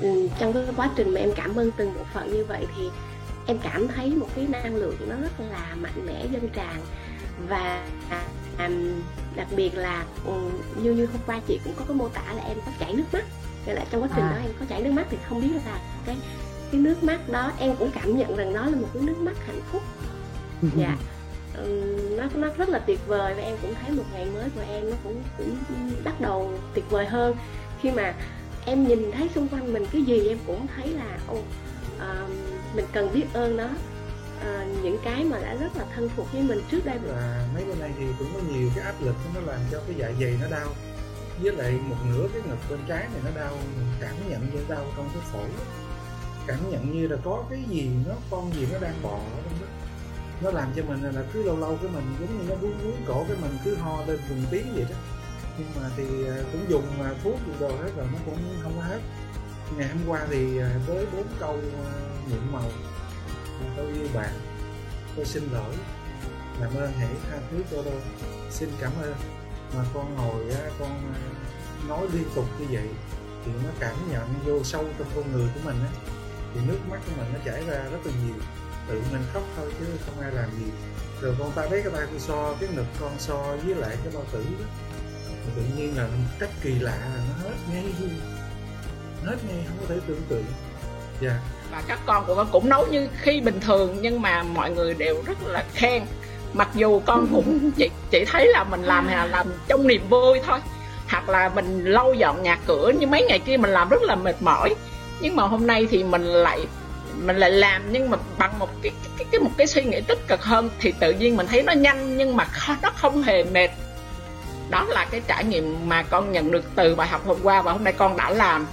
ừ, trong cái quá trình mà em cảm ơn từng bộ phận như vậy thì em cảm thấy một cái năng lượng nó rất là mạnh mẽ dân tràn. Và à, đặc biệt là ừ, như như hôm qua chị cũng có cái mô tả là em có chảy nước mắt. Nghĩa là trong quá trình à. đó em có chảy nước mắt thì không biết là cái cái nước mắt đó em cũng cảm nhận rằng đó là một cái nước mắt hạnh phúc. Dạ. Nó nó rất là tuyệt vời và em cũng thấy một ngày mới của em nó cũng cũng bắt đầu tuyệt vời hơn. Khi mà em nhìn thấy xung quanh mình cái gì em cũng thấy là ô uh, ờ, mình cần biết ơn nó. Uh, những cái mà đã rất là thân thuộc với mình trước đây. Và mấy bên nay thì cũng có nhiều cái áp lực nó làm cho cái dạ dày nó đau. Với lại một nửa cái ngực bên trái này nó đau cảm nhận như đau trong cái phổi. Cảm nhận như là có cái gì nó con gì nó đang bò ở trong đó. Nó làm cho mình là cứ lâu lâu cái mình giống như nó vướng vướng cổ cái mình cứ ho lên vùng tiếng vậy đó nhưng mà thì à, cũng dùng à, thuốc dùng đồ hết rồi, nó cũng không có hết. Ngày hôm qua thì à, với bốn câu nhuộm màu. Tôi yêu bạn. Tôi xin lỗi. Làm ơn hãy tha thứ cho tôi. Xin cảm ơn. Mà con ngồi con nói liên tục như vậy thì nó cảm nhận vô sâu trong con người của mình á. Thì nước mắt của mình nó chảy ra rất là nhiều. Tự mình khóc thôi chứ không ai làm gì. Rồi con ta lấy cái tay tôi so, cái ngực con so với lại cái bao tử đó tự nhiên là cách kỳ lạ là nó hết ngay luôn hết ngay không có thể tưởng tượng. Dạ. Yeah. và các con của con cũng nấu như khi bình thường nhưng mà mọi người đều rất là khen. Mặc dù con cũng chỉ chỉ thấy là mình làm là làm trong niềm vui thôi hoặc là mình lau dọn nhà cửa như mấy ngày kia mình làm rất là mệt mỏi. Nhưng mà hôm nay thì mình lại mình lại làm nhưng mà bằng một cái, cái, cái một cái suy nghĩ tích cực hơn thì tự nhiên mình thấy nó nhanh nhưng mà nó không hề mệt đó là cái trải nghiệm mà con nhận được từ bài học hôm qua và hôm nay con đã làm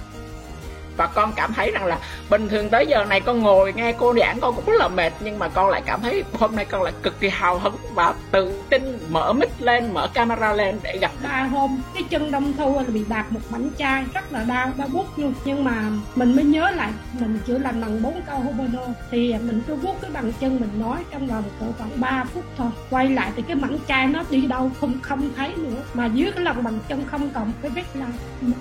và con cảm thấy rằng là bình thường tới giờ này con ngồi nghe cô giảng con cũng rất là mệt nhưng mà con lại cảm thấy hôm nay con lại cực kỳ hào hứng và tự tin mở mic lên mở camera lên để gặp. Ba hôm cái chân đông thu là bị đạp một mảnh chai rất là đau đau bút luôn. Nhưng mà mình mới nhớ lại mình chữa lành bằng bốn câu hobono thì mình cứ vuốt cái bằng chân mình nói trong vòng cỡ khoảng 3 phút thôi. Quay lại thì cái mảnh chai nó đi đâu không không thấy nữa. Mà dưới cái lòng bằng chân không còn cái vết nào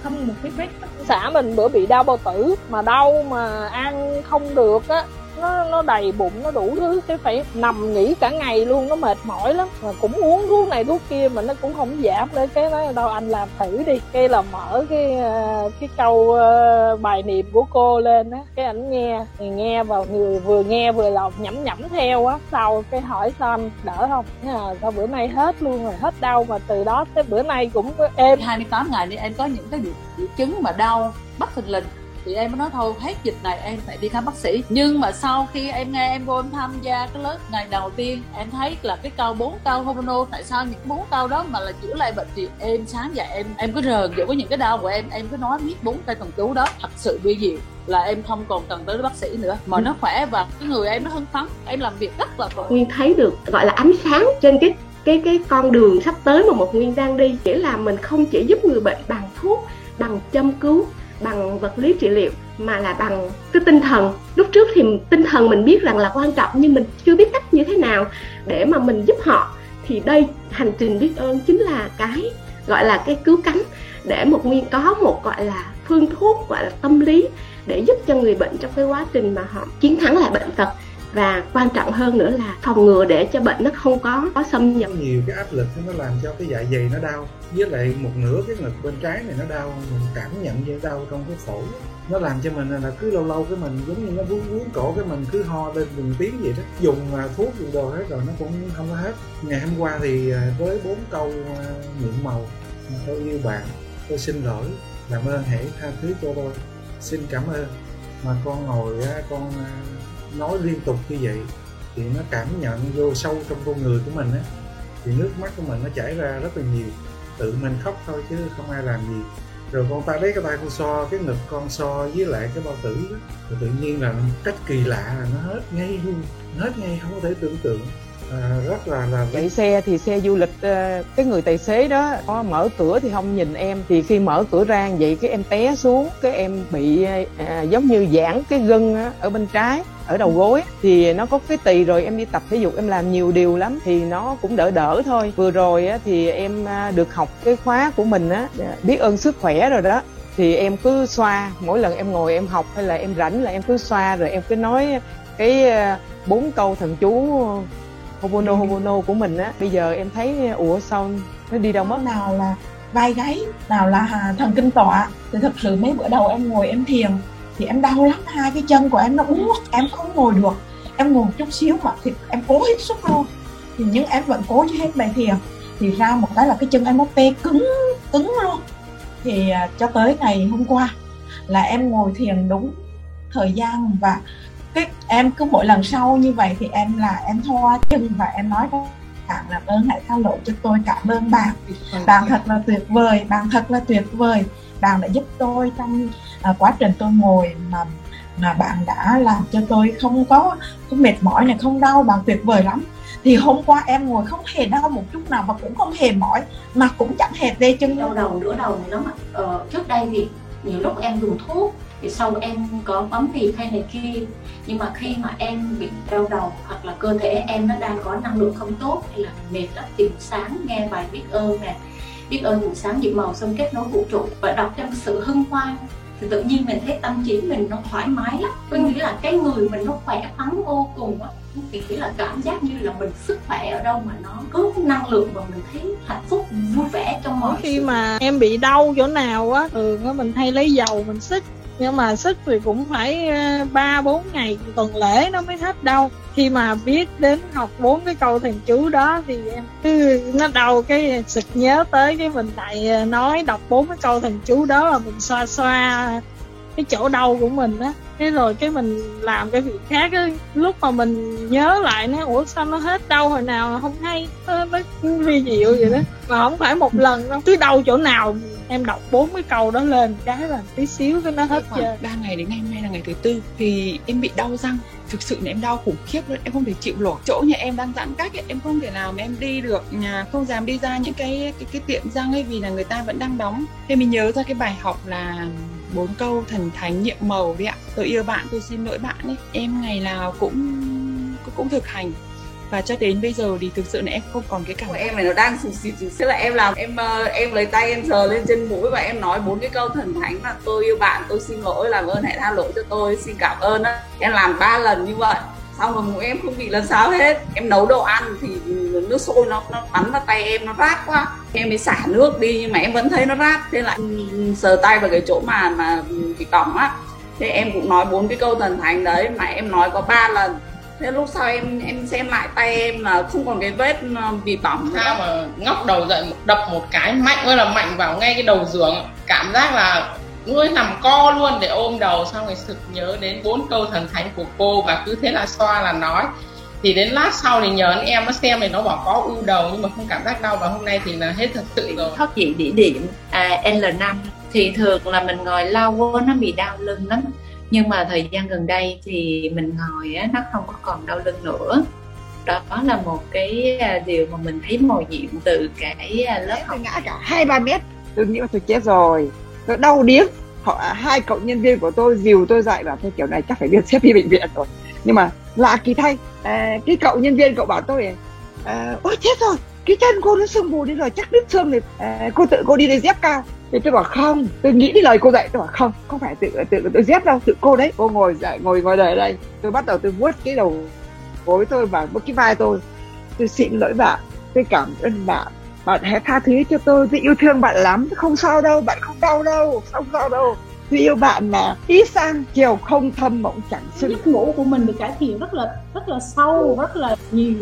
không một cái vết. Xã mình bữa bị đau bao tử mà đau mà ăn không được á nó nó đầy bụng nó đủ thứ cái phải nằm nghỉ cả ngày luôn nó mệt mỏi lắm. Mà cũng uống thuốc này thuốc kia mà nó cũng không giảm nữa cái nói đâu anh làm thử đi. Cái là mở cái ờ, cái câu ờ, bài niệm của cô lên á cái ảnh nghe thì nghe vào người vừa nghe vừa lòng nhẩm nhẩm theo á. Sau cái hỏi sao anh đỡ không? À, sao bữa nay hết luôn rồi hết đau mà từ đó tới bữa nay cũng êm. 28 ngày đi em có những cái triệu chứng mà đau bất thình lình thì em mới nói thôi hết dịch này em phải đi khám bác sĩ. Nhưng mà sau khi em nghe em vô em tham gia cái lớp ngày đầu tiên em thấy là cái câu bốn câu homono tại sao những bốn câu đó mà là chữa lại bệnh thì em sáng dậy em em cứ rờn giữa với những cái đau của em. Em cứ nói biết bốn cây thần chú đó thật sự bi diệu là em không còn cần tới bác sĩ nữa. Mà nó khỏe và cái người em nó hưng phấn em làm việc rất là tốt nguyên thấy được gọi là ánh sáng trên cái cái cái con đường sắp tới mà một nguyên đang đi. Nghĩa là mình không chỉ giúp người bệnh bằng thuốc bằng châm cứu bằng vật lý trị liệu mà là bằng cái tinh thần. Lúc trước thì tinh thần mình biết rằng là quan trọng, nhưng mình chưa biết cách như thế nào để mà mình giúp họ. Thì đây, hành trình biết ơn chính là cái gọi là cái cứu cánh để một nguyên, có một gọi là phương thuốc, gọi là tâm lý để giúp cho người bệnh trong cái quá trình mà họ chiến thắng lại bệnh tật và quan trọng hơn nữa là phòng ngừa để cho bệnh nó không có có xâm nhập. Nhiều cái áp lực nó làm cho cái dạ dày nó đau, với lại một nửa cái ngực bên trái này nó đau, mình cảm nhận như đau trong cái phổi. Nó làm cho mình là cứ lâu lâu cái mình giống như nó vướng vướng cổ cái mình, cứ ho lên từng tiếng vậy đó. Dùng à, thuốc dùng đồ hết rồi nó cũng không có hết. Ngày hôm qua thì à, với bốn câu à, nhuộm màu, tôi yêu bạn, tôi xin lỗi, làm ơn hãy tha thứ cho tôi. Xin cảm ơn. Mà con ngồi con nói liên tục như vậy thì nó cảm nhận vô sâu trong con người của mình á thì nước mắt của mình nó chảy ra rất là nhiều. Tự mình khóc thôi chứ không ai làm gì. Rồi con ta lấy cái tay con so cái ngực con so với lại cái bao tử đó rồi tự nhiên là cách kỳ lạ là nó hết ngay luôn hết ngay không có thể tưởng tượng. À, rất là là chạy xe thì xe du lịch ờ, cái người tài xế đó có mở cửa thì không nhìn em thì khi mở cửa ra vậy cái em té xuống cái em bị à, giống như giãn cái gân á, ở bên trái ở đầu gối thì nó có cái tỳ rồi em đi tập thể dục em làm nhiều điều lắm thì nó cũng đỡ đỡ thôi. Vừa rồi á, thì em à, được học cái khóa của mình á biết ơn sức khỏe rồi đó. Thì em cứ xoa mỗi lần em ngồi em học hay là em rảnh là em cứ xoa rồi em cứ nói cái ờ, bốn câu thần chú Hobono Ừ. Hobono của mình á. Bây giờ em thấy ủa sao nó đi đâu mất? Nào là vai gáy nào là thần kinh tọa thì thật sự mấy bữa đầu em ngồi em thiền thì em đau lắm hai cái chân của em nó uống em không ngồi được. Em ngồi chút xíu mà thì em cố hết sức luôn. Thì nhưng em vẫn cố chứ hết bài thiền thì ra một cái là cái chân em nó tê cứng cứng luôn. Thì à, cho tới ngày hôm qua là em ngồi thiền đúng thời gian và cái em cứ mỗi lần sau như vậy thì em là em thoa chân và em nói với bạn làm ơn hãy tha lỗi cho tôi cảm ơn bạn. Bạn thật là tuyệt vời bạn thật là tuyệt vời. Bạn đã giúp tôi trong à, quá trình tôi ngồi mà mà bạn đã làm cho tôi không có không mệt mỏi này không đau bạn tuyệt vời lắm. Thì hôm qua em ngồi không hề đau một chút nào và cũng không hề mỏi mà cũng chẳng hề tê chân. Đau đầu nửa đầu này lắm ạ ờ, trước đây thì nhiều lúc em dùng thuốc thì sau em có bấm thì hay này kia nhưng mà khi mà em bị đau đầu hoặc là cơ thể em nó đang có năng lượng không tốt hay là mệt lắm thì sáng nghe bài biết ơn nè. Biết ơn buổi sáng dịu màu xong kết nối vũ trụ và đọc trong sự hân hoan thì tự nhiên mình thấy tâm trí mình nó thoải mái lắm. Có nghĩa là cái người mình nó khỏe khoắn vô cùng á thì nghĩ là cảm giác như là mình sức khỏe ở đâu mà nó có năng lượng và mình thấy hạnh phúc vui vẻ trong mọi khi sự. mà em bị đau chỗ nào á thường á mình hay lấy dầu mình xích nhưng mà sức thì cũng phải ờ, ba bốn ngày tuần lễ nó mới hết đau khi mà biết đến học bốn cái câu thần chú đó thì em cứ nó đau cái sực nhớ tới cái mình lại ờ, nói đọc bốn cái câu thần chú đó là mình xoa xoa cái chỗ đau của mình á. Thế rồi cái mình làm cái việc khác á lúc mà mình nhớ lại nó ủa sao nó hết đau hồi nào không hay? Nó, nó vi diệu vậy đó. Mà không phải một lần đâu cứ đau chỗ nào em đọc bốn cái câu đó lên cái là tí xíu cái nó hết trơn. 3 ngày đến ngày hôm nay là ngày thứ tư thì em bị đau răng. Thực sự là em đau khủng khiếp luôn em không thể chịu nổi. Chỗ nhà em đang giãn cách ấy, em không thể nào mà em đi được nhà không dám đi ra những cái cái, cái tiệm răng ấy vì là người ta vẫn đang đóng. Thế mình nhớ ra cái bài học là bốn câu thần thánh nhiệm màu đấy ạ. Tôi yêu bạn tôi xin lỗi bạn ấy. Em ngày nào cũng, cũng thực hành và cho đến bây giờ thì thực sự là em không còn cái cảm của em này nó đang sụt sụt xịt. Là em làm em ờ, em lấy tay em sờ lên trên mũi và em nói bốn cái câu thần thánh là tôi yêu bạn tôi xin lỗi làm ơn hãy tha lỗi cho tôi xin cảm ơn á. Em làm ba lần như vậy. Xong rồi mũi em không bị lần sao hết. Em nấu đồ ăn thì nước sôi nó nó bắn vào tay em nó rát quá. Em mới xả nước đi nhưng mà em vẫn thấy nó rát. Thế lại sờ tay vào cái chỗ mà mà bị bỏng á. Thế em cũng nói bốn cái câu thần thánh đấy mà em nói có ba lần thế lúc sau em em xem lại tay em là không còn cái vết ờ, bị bỏng sao mà ngóc đầu dậy đập một cái mạnh ơi là mạnh vào ngay cái đầu giường. Cảm giác là nuôi nằm co luôn để ôm đầu xong rồi sực nhớ đến bốn câu thần thánh của cô và cứ thế là xoa là nói. Thì đến lát sau thì nhờ anh em nó xem thì nó bảo có u đầu nhưng mà không cảm giác đau. Và hôm nay thì là hết thật sự rồi. Thoát vị đĩa điểm à, L5 thì thường là mình ngồi lâu quá nó bị đau lưng lắm nhưng mà thời gian gần đây thì mình ngồi á, nó không có còn đau lưng nữa. Đó là một cái à, điều mà mình thấy màu nhiệm từ cái à, lớp học. ngã cả hai ba mét. Tôi nghĩ là tôi chết rồi. Tôi đau điếc. Họ hai cậu nhân viên của tôi dìu tôi dậy và thôi kiểu này chắc phải đưa xếp đi bệnh viện rồi. Nhưng mà lạ kỳ thay à, cái cậu nhân viên cậu bảo tôi à, ôi chết rồi. Cái chân cô nó sưng mù đi rồi chắc đứt xương thì à, cô tự cô đi lấy dép cao thì tôi bảo không tôi nghĩ đến lời cô dạy tôi bảo không không phải tự tự tôi dép đâu tự cô đấy. Cô ngồi dậy ngồi ngồi đợi đây. Tôi bắt đầu tôi vuốt cái đầu gối tôi và vuốt cái vai tôi. Tôi xin lỗi bạn tôi cảm ơn bạn. Bạn hãy tha thứ cho tôi tôi yêu thương bạn lắm. Không sao đâu bạn không đau đâu không sao đâu. Tôi yêu bạn mà. Ít sang chiều không thâm mộng chẳng sưng giấc ngủ của mình được cải thiện rất là rất là sâu rất là nhiều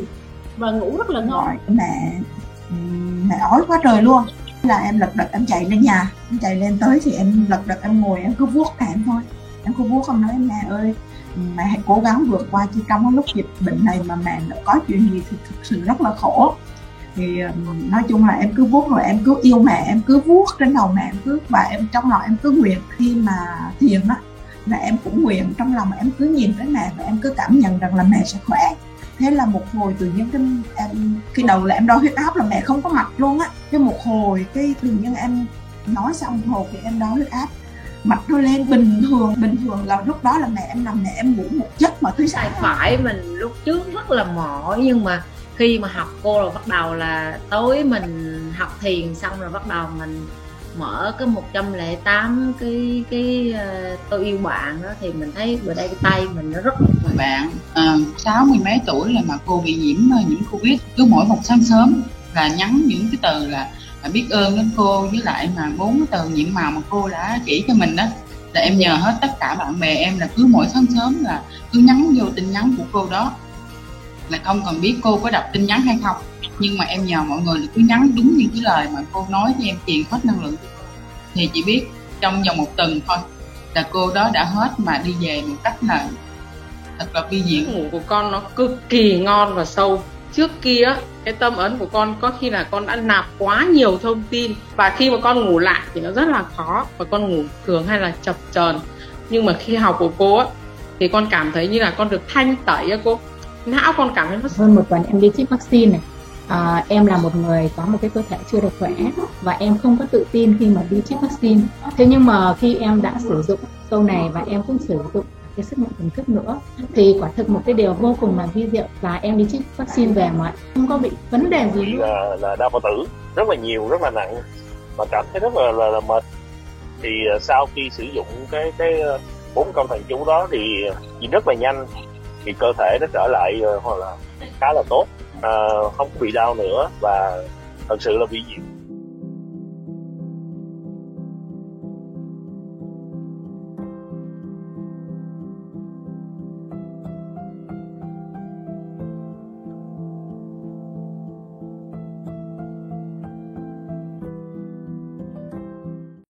và ngủ rất là ngon. Mẹ. Mẹ ói quá trời luôn là em lật đật em chạy lên nhà. Em chạy lên tới thì em lật đật em ngồi, em cứ vuốt cả em thôi. Em cứ vuốt không nói mẹ ơi mẹ hãy cố gắng vượt qua chứ trong cái lúc dịch bệnh này mà mẹ đã có chuyện gì thì thực sự rất là khổ. Thì nói chung là em cứ vuốt rồi em cứ yêu mẹ, em cứ vuốt trên đầu mẹ em cứ, và em trong lòng em cứ nguyện khi mà thiền á, là em cũng nguyện trong lòng em cứ nhìn tới mẹ và em cứ cảm nhận rằng là mẹ sẽ khỏe thế là một hồi tự nhiên cái em khi đầu là em đo huyết áp là mẹ không có mặt luôn á. Cái một hồi cái tự nhiên em nói xong một hồi thì em đo huyết áp mặt nó lên bình thường bình thường là lúc đó là mẹ em nằm mẹ em ngủ một giấc mà thứ tay sáu phải mình lúc trước rất là mỏi nhưng mà khi mà học cô rồi bắt đầu là tối mình học thiền xong rồi bắt đầu mình mở cái 108 cái cái uh, tôi yêu bạn đó thì mình thấy bữa đây cái tay mình nó rất là bạn sáu sáu mươi mấy tuổi là mà cô bị nhiễm ờ, nhiễm covid cứ mỗi một sáng sớm là nhắn những cái từ là, là biết ơn đến cô với lại mà bốn cái từ nhiệm màu mà cô đã chỉ cho mình đó là em nhờ hết tất cả bạn bè em là cứ mỗi sáng sớm là cứ nhắn vô tin nhắn của cô đó. Là không cần biết cô có đọc tin nhắn hay không nhưng mà em nhờ mọi người là cứ nhắn đúng những cái lời mà cô nói cho em truyền hết năng lượng. Thì chỉ biết trong vòng một tuần thôi là cô đó đã hết mà đi về một cách là thật là vi diệu. Ngủ của con nó cực kỳ ngon và sâu. Trước kia cái tâm ấn của con có khi là con đã nạp quá nhiều thông tin và khi mà con ngủ lại thì nó rất là khó và con ngủ thường hay là chập chờn. Nhưng mà khi học của cô á thì con cảm thấy như là con được thanh tẩy á cô. Não con cảm thấy nó hơn một tuần em đi chích vaccine này à, em là một người có một cái cơ thể chưa được khỏe và em không có tự tin khi mà đi chích vaccine. Thế nhưng mà khi em đã sử dụng câu này và em cũng sử dụng cái sức mạnh thần thức nữa thì quả thực một cái điều vô cùng là vi diệu là em đi chích vaccine về mà không có bị vấn đề gì luôn. là, là đau bao tử rất là nhiều rất là nặng mà cảm thấy rất là là, là mệt. Thì à, sau khi sử dụng cái cái à, bốn câu thần chú đó thì thì rất là nhanh thì cơ thể nó trở lại à, hoặc là khá là tốt Ờ, không có bị đau nữa và thật sự là bị diệu